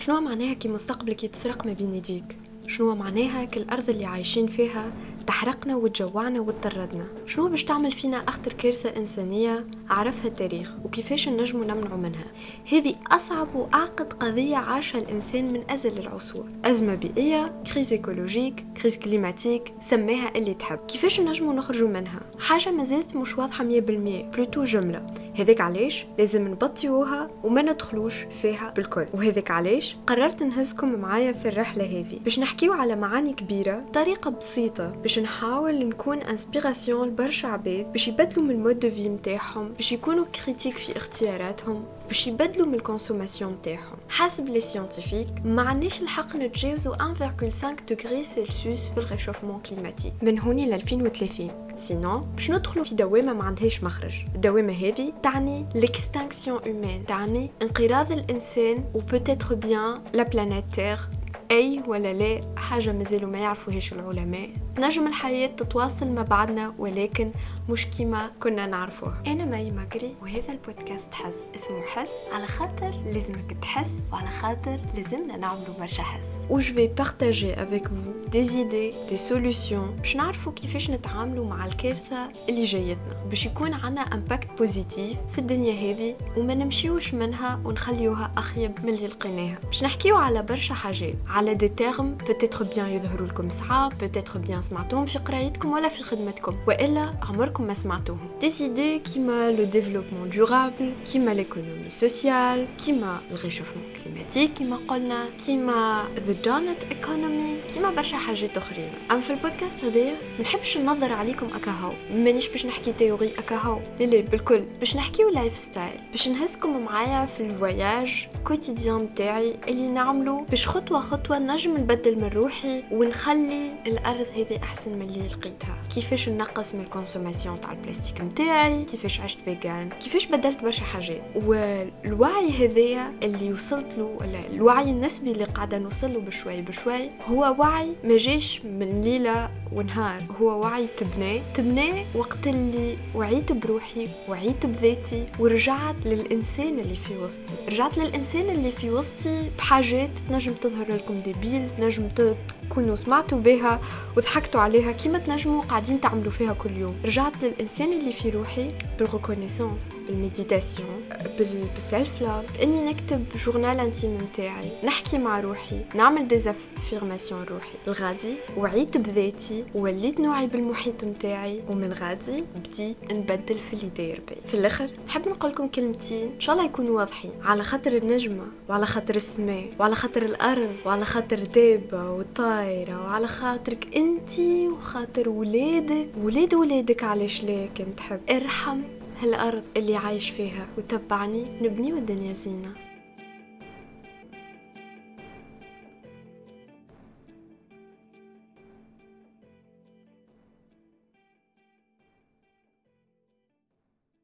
شنو معناها كي مستقبلك يتسرق ما بين يديك؟ شنو معناها كل الأرض اللي عايشين فيها تحرقنا وتجوعنا وتطردنا؟ شنو باش تعمل فينا أخطر كارثة إنسانية عرفها التاريخ وكيفاش نجموا نمنعوا منها؟ هذه أصعب وأعقد قضية عاشها الإنسان من أزل العصور. أزمة بيئية crise écologique crise climatique سميها اللي تحب. كيفاش نجموا نخرجوا منها؟ حاجة مازالت مش واضحة مية بالمية plutôt جملة. هذاك علاش لازم ن évitيوها وما ندخلوش فيها بالكل. وهذاك علاش قررت نهزكم معايا في الرحلة هذه باش نحكيو على معاني كبيرة طريقة بسيطة باش نحاول نكون inspiration لبرشا عباد باش يبدلوا من ال mode de vie نتاعهم باش يكونوا critiques في اختياراتهم باش يبدلوا من ال consommation نتاعهم حسب les scientifiques ما عندناش الحق نتجاوزوا 1.5 degré Celsius في ال réchauffement climatique من هوني ل 2030 sinon. باش ندخلوا في دوامة ما عندهاش مخرج. الدوامة هذه تعني l'extinction humaine تعني انقراض الإنسان و peut-être bien la planète Terre. أي ولا لا حاجة مازالوا ما يعرفوهاش العلماء. نجم الحياة تتواصل ما بعدنا ولكن مش كيما كنا نعرفوها أنا ماي ماكري وهذا البودكاست حس. اسمه حس. على خاطر لازمك تحس وعلى خاطر لازمنا نعملوا برشا حس. و je vais partager avec vous des idées, des solutions باش نعرفوا كيفاش نتعاملوا مع الكارثة اللي جايتنا. باش يكون عنا impact positif في الدنيا هذه وما نمشيوش منها ونخليوها أخيب من اللي لقيناها. باش نحكيو على برشا حاجات. على des termes peut-être bien يظهروا لكم صعاب peut-être bien سمعتوهم في قرايتكم ولا في خدمتكم. وإلا عمركم ما سمعتوهم. des idées كيما le développement durable كيما l'économie sociale كيما ال réchauffement climatique كيما قلنا كيما the donut economy كيما برشا حاجات أخرين. أما في البودكاست هذايا منحبش ننظر عليكم أكاهو. مانيش باش نحكي théorie أكاهو. لا لا بالكل. باش نحكيو lifestyle باش نهزكم معايا في ال voyage quotidien بتاعي اللي نعملو باش خطوة خطوة نجم نبدل من روحي ونخلي الأرض هذه أحسن من اللي لقيتها. كيفاش نقص من ال consommation تاع البلاستيك متاعي؟ كيفاش عشت vegan كيفاش بدلت برشا حاجات؟ والوعي هذايا اللي وصلت له الوعي النسبي اللي قاعدة نوصل له بشوي بشوي هو وعي ما جاش من ليلة ونهار هو وعي تبناه تبناه وقت اللي وعيت بروحي وعيت بذاتي ورجعت للإنسان اللي في وسطي. رجعت للإنسان اللي في وسطي بحاجات تنجم تظهر لكم ديبيل تنجم تكونوا سمعتوا بها وضحكتوا عليها كيما تنجموا قاعدين تعملوا فيها كل يوم. رجعت للإنسان اللي في روحي بال reconnaissance بال méditation بال self love إني نكتب journal intime متاعي نحكي مع روحي نعمل des affirmations روحي. الغادي وعيت بذاتي وليت نوعي بالمحيط متاعي ومن غادي بديت نبدل في اللي داير بي. في الأخر نحب نقول لكم كلمتين إن شاء الله يكونوا واضحين على خاطر النجمة وعلى خاطر السماء وعلى خاطر الأرض وعلى خاطر دابة والطايره وعلى خاطرك انتي وخاطر ولادك ولاد ولادك علاش لكن تحب. ارحم هالأرض اللي عايش فيها وتبعني نبنيو الدنيا زينة.